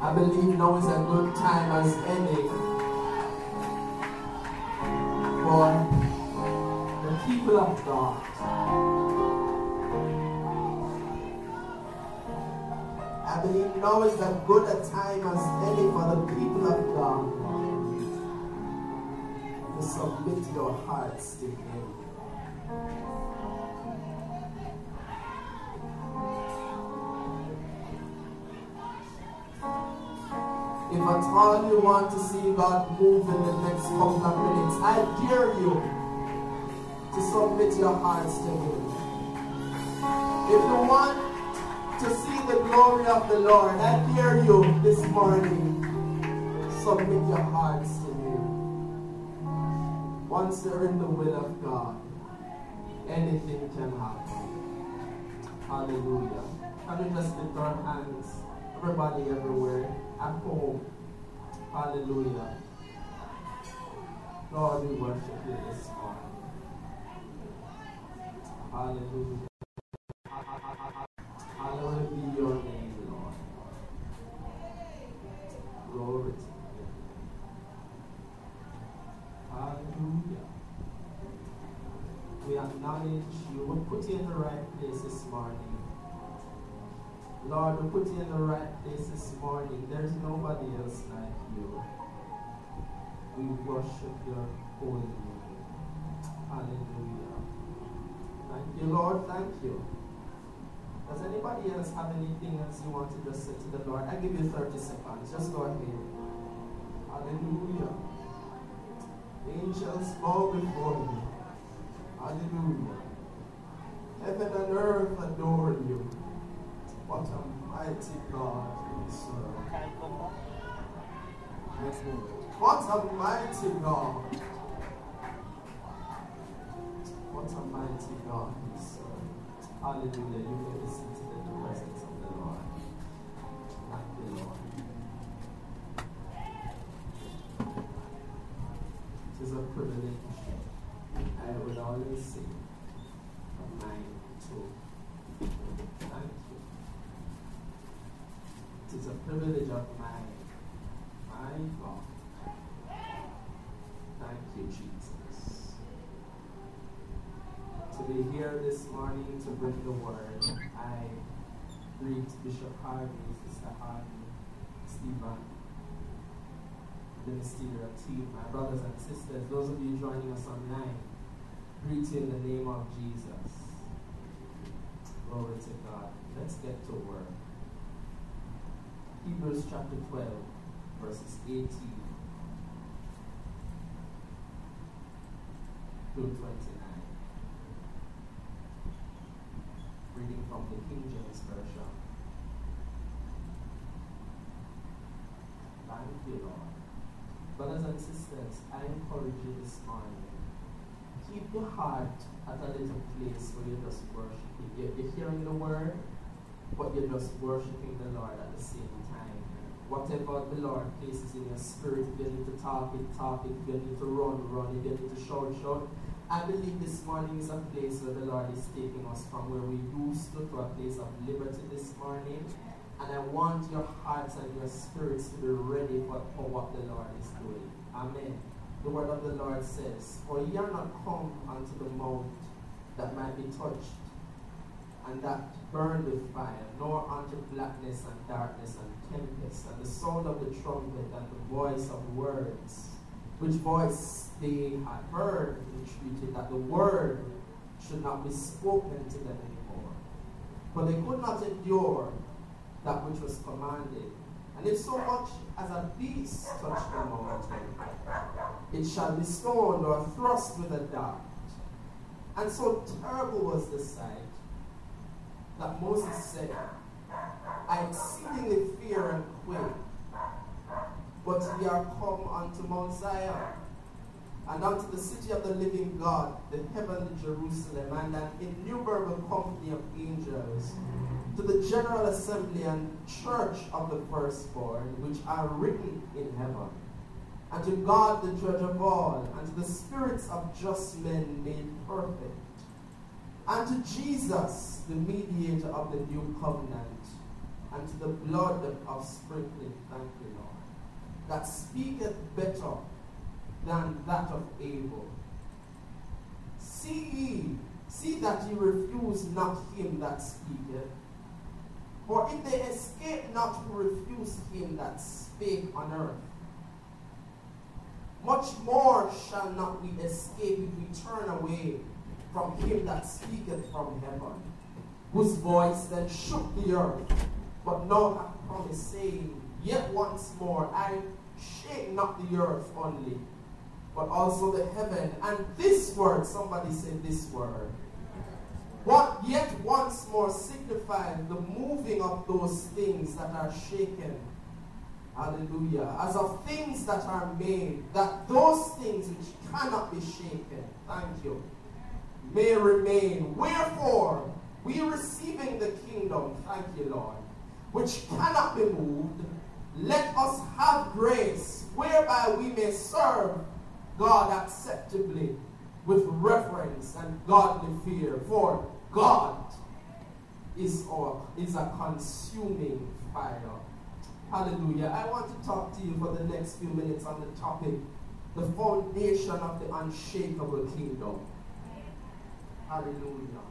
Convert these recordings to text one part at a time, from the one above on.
I believe now is a good time as any for the people of God. I believe now is as good a time as any for the people of God to submit your hearts to Him. If at all you want to see God move in the next couple of minutes, I dare you to submit your hearts to Him. If you want to see the glory of the Lord, I dare you this morning, submit your hearts to Him. Once you're in the will of God, anything can happen. Hallelujah. Can we just lift our hands? Everybody everywhere at home. Hallelujah. Lord, we worship you this morning. Hallelujah. Hallowed be your name, Lord. Glory to you. Hallelujah. We acknowledge you. We put you in the right place this morning. Lord, we put you in the right place this morning. There's nobody else like you. We worship your holy name. Hallelujah. Thank you, Lord. Thank you. Does anybody else have anything else you want to just say to the Lord? I give you 30 seconds. Just go ahead. Hallelujah. Angels bow before you. Hallelujah. Heaven and earth adore you. What a mighty God we serve. What a mighty God. What a mighty God we serve. Hallelujah. You be seated in the presence of the Lord. Thank you, Lord. It is a privilege. I would always say, of mine too. Thank you. It is a privilege of mine. My God. Thank you, Jesus. To be here this morning to bring the word, I greet Bishop Harvey, Sister Harvey, Stephen, the ministerial team, my brothers and sisters, those of you joining us online, greet you in the name of Jesus. Glory to God. Let's get to work. Hebrews chapter 12, verses 18 through 29. Reading from the King James Version. Thank you, Lord. Brothers and sisters, I encourage you this morning. Keep your heart at a little place where you're just worshiping. You're, hearing the word, but you're just worshiping the Lord at the same time. Whatever the Lord places in your spirit, if you need to talk it, talk it, if you need to run, run, if you need to shout, shout. I believe this morning is a place where the Lord is taking us from where we used to to a place of liberty this morning. And I want your hearts and your spirits to be ready for, for what the Lord is doing. Amen. The word of the Lord says, For ye are not come unto the mount that might be touched, and that burned with fire, nor unto blackness and darkness and tempest, and the sound of the trumpet and the voice of words, which voice they had heard entreated that the word should not be spoken to them anymore. For they could not endure that which was commanded. And if so much as a beast touch the mountain, it shall be stoned or thrust with a dart. And so terrible was the sight that Moses said, I exceedingly fear and quake. But ye are come unto Mount Zion, and unto the city of the living God, the heavenly Jerusalem, and an innumerable company of angels, to the general assembly and church of the firstborn, which are written in heaven, and to God the judge of all, and to the spirits of just men made perfect, and to Jesus, the mediator of the new covenant, and to the blood of sprinkling, thank you, Lord, that speaketh better than that of Abel. See ye, see that ye refuse not him that speaketh. For if they escape not who refuse him that spake on earth, much more shall not we escape if we turn away from him that speaketh from heaven, whose voice then shook the earth, but now hath promised, saying, Yet once more I shake not the earth only, but also the heaven. And this word, somebody said this word, what yet once more signifies the moving of those things that are shaken. Hallelujah. As of things that are made, that those things which cannot be shaken, thank you, may remain. Wherefore, we receiving the kingdom, thank you, Lord, which cannot be moved, let us have grace whereby we may serve God acceptably with reverence and godly fear. For God is, our, is a consuming fire. Hallelujah. I want to talk to you for the next few minutes on the topic the foundation of the unshakable kingdom. Hallelujah.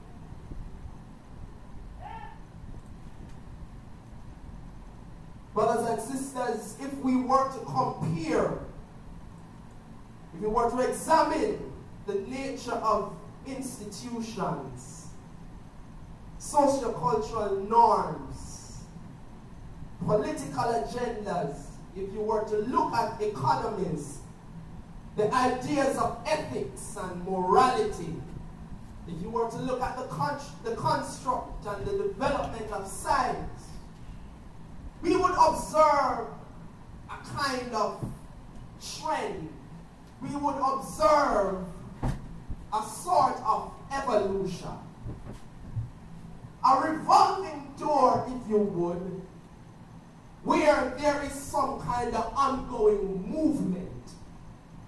Brothers and sisters, if we were to compare if you were to examine the nature of institutions, sociocultural norms, political agendas, if you were to look at economies, the ideas of ethics and morality, if you were to look at the, con the construct and the development of science, we would observe a kind of trend we would observe a sort of evolution. A revolving door, if you would, where there is some kind of ongoing movement,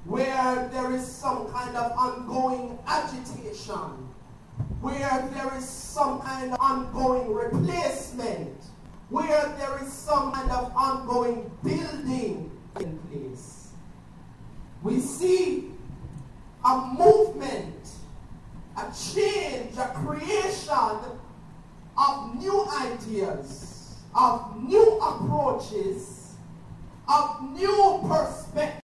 where there is some kind of ongoing agitation, where there is some kind of ongoing replacement, where there is some kind of ongoing building in place. We see a movement, a change, a creation of new ideas, of new approaches, of new perspectives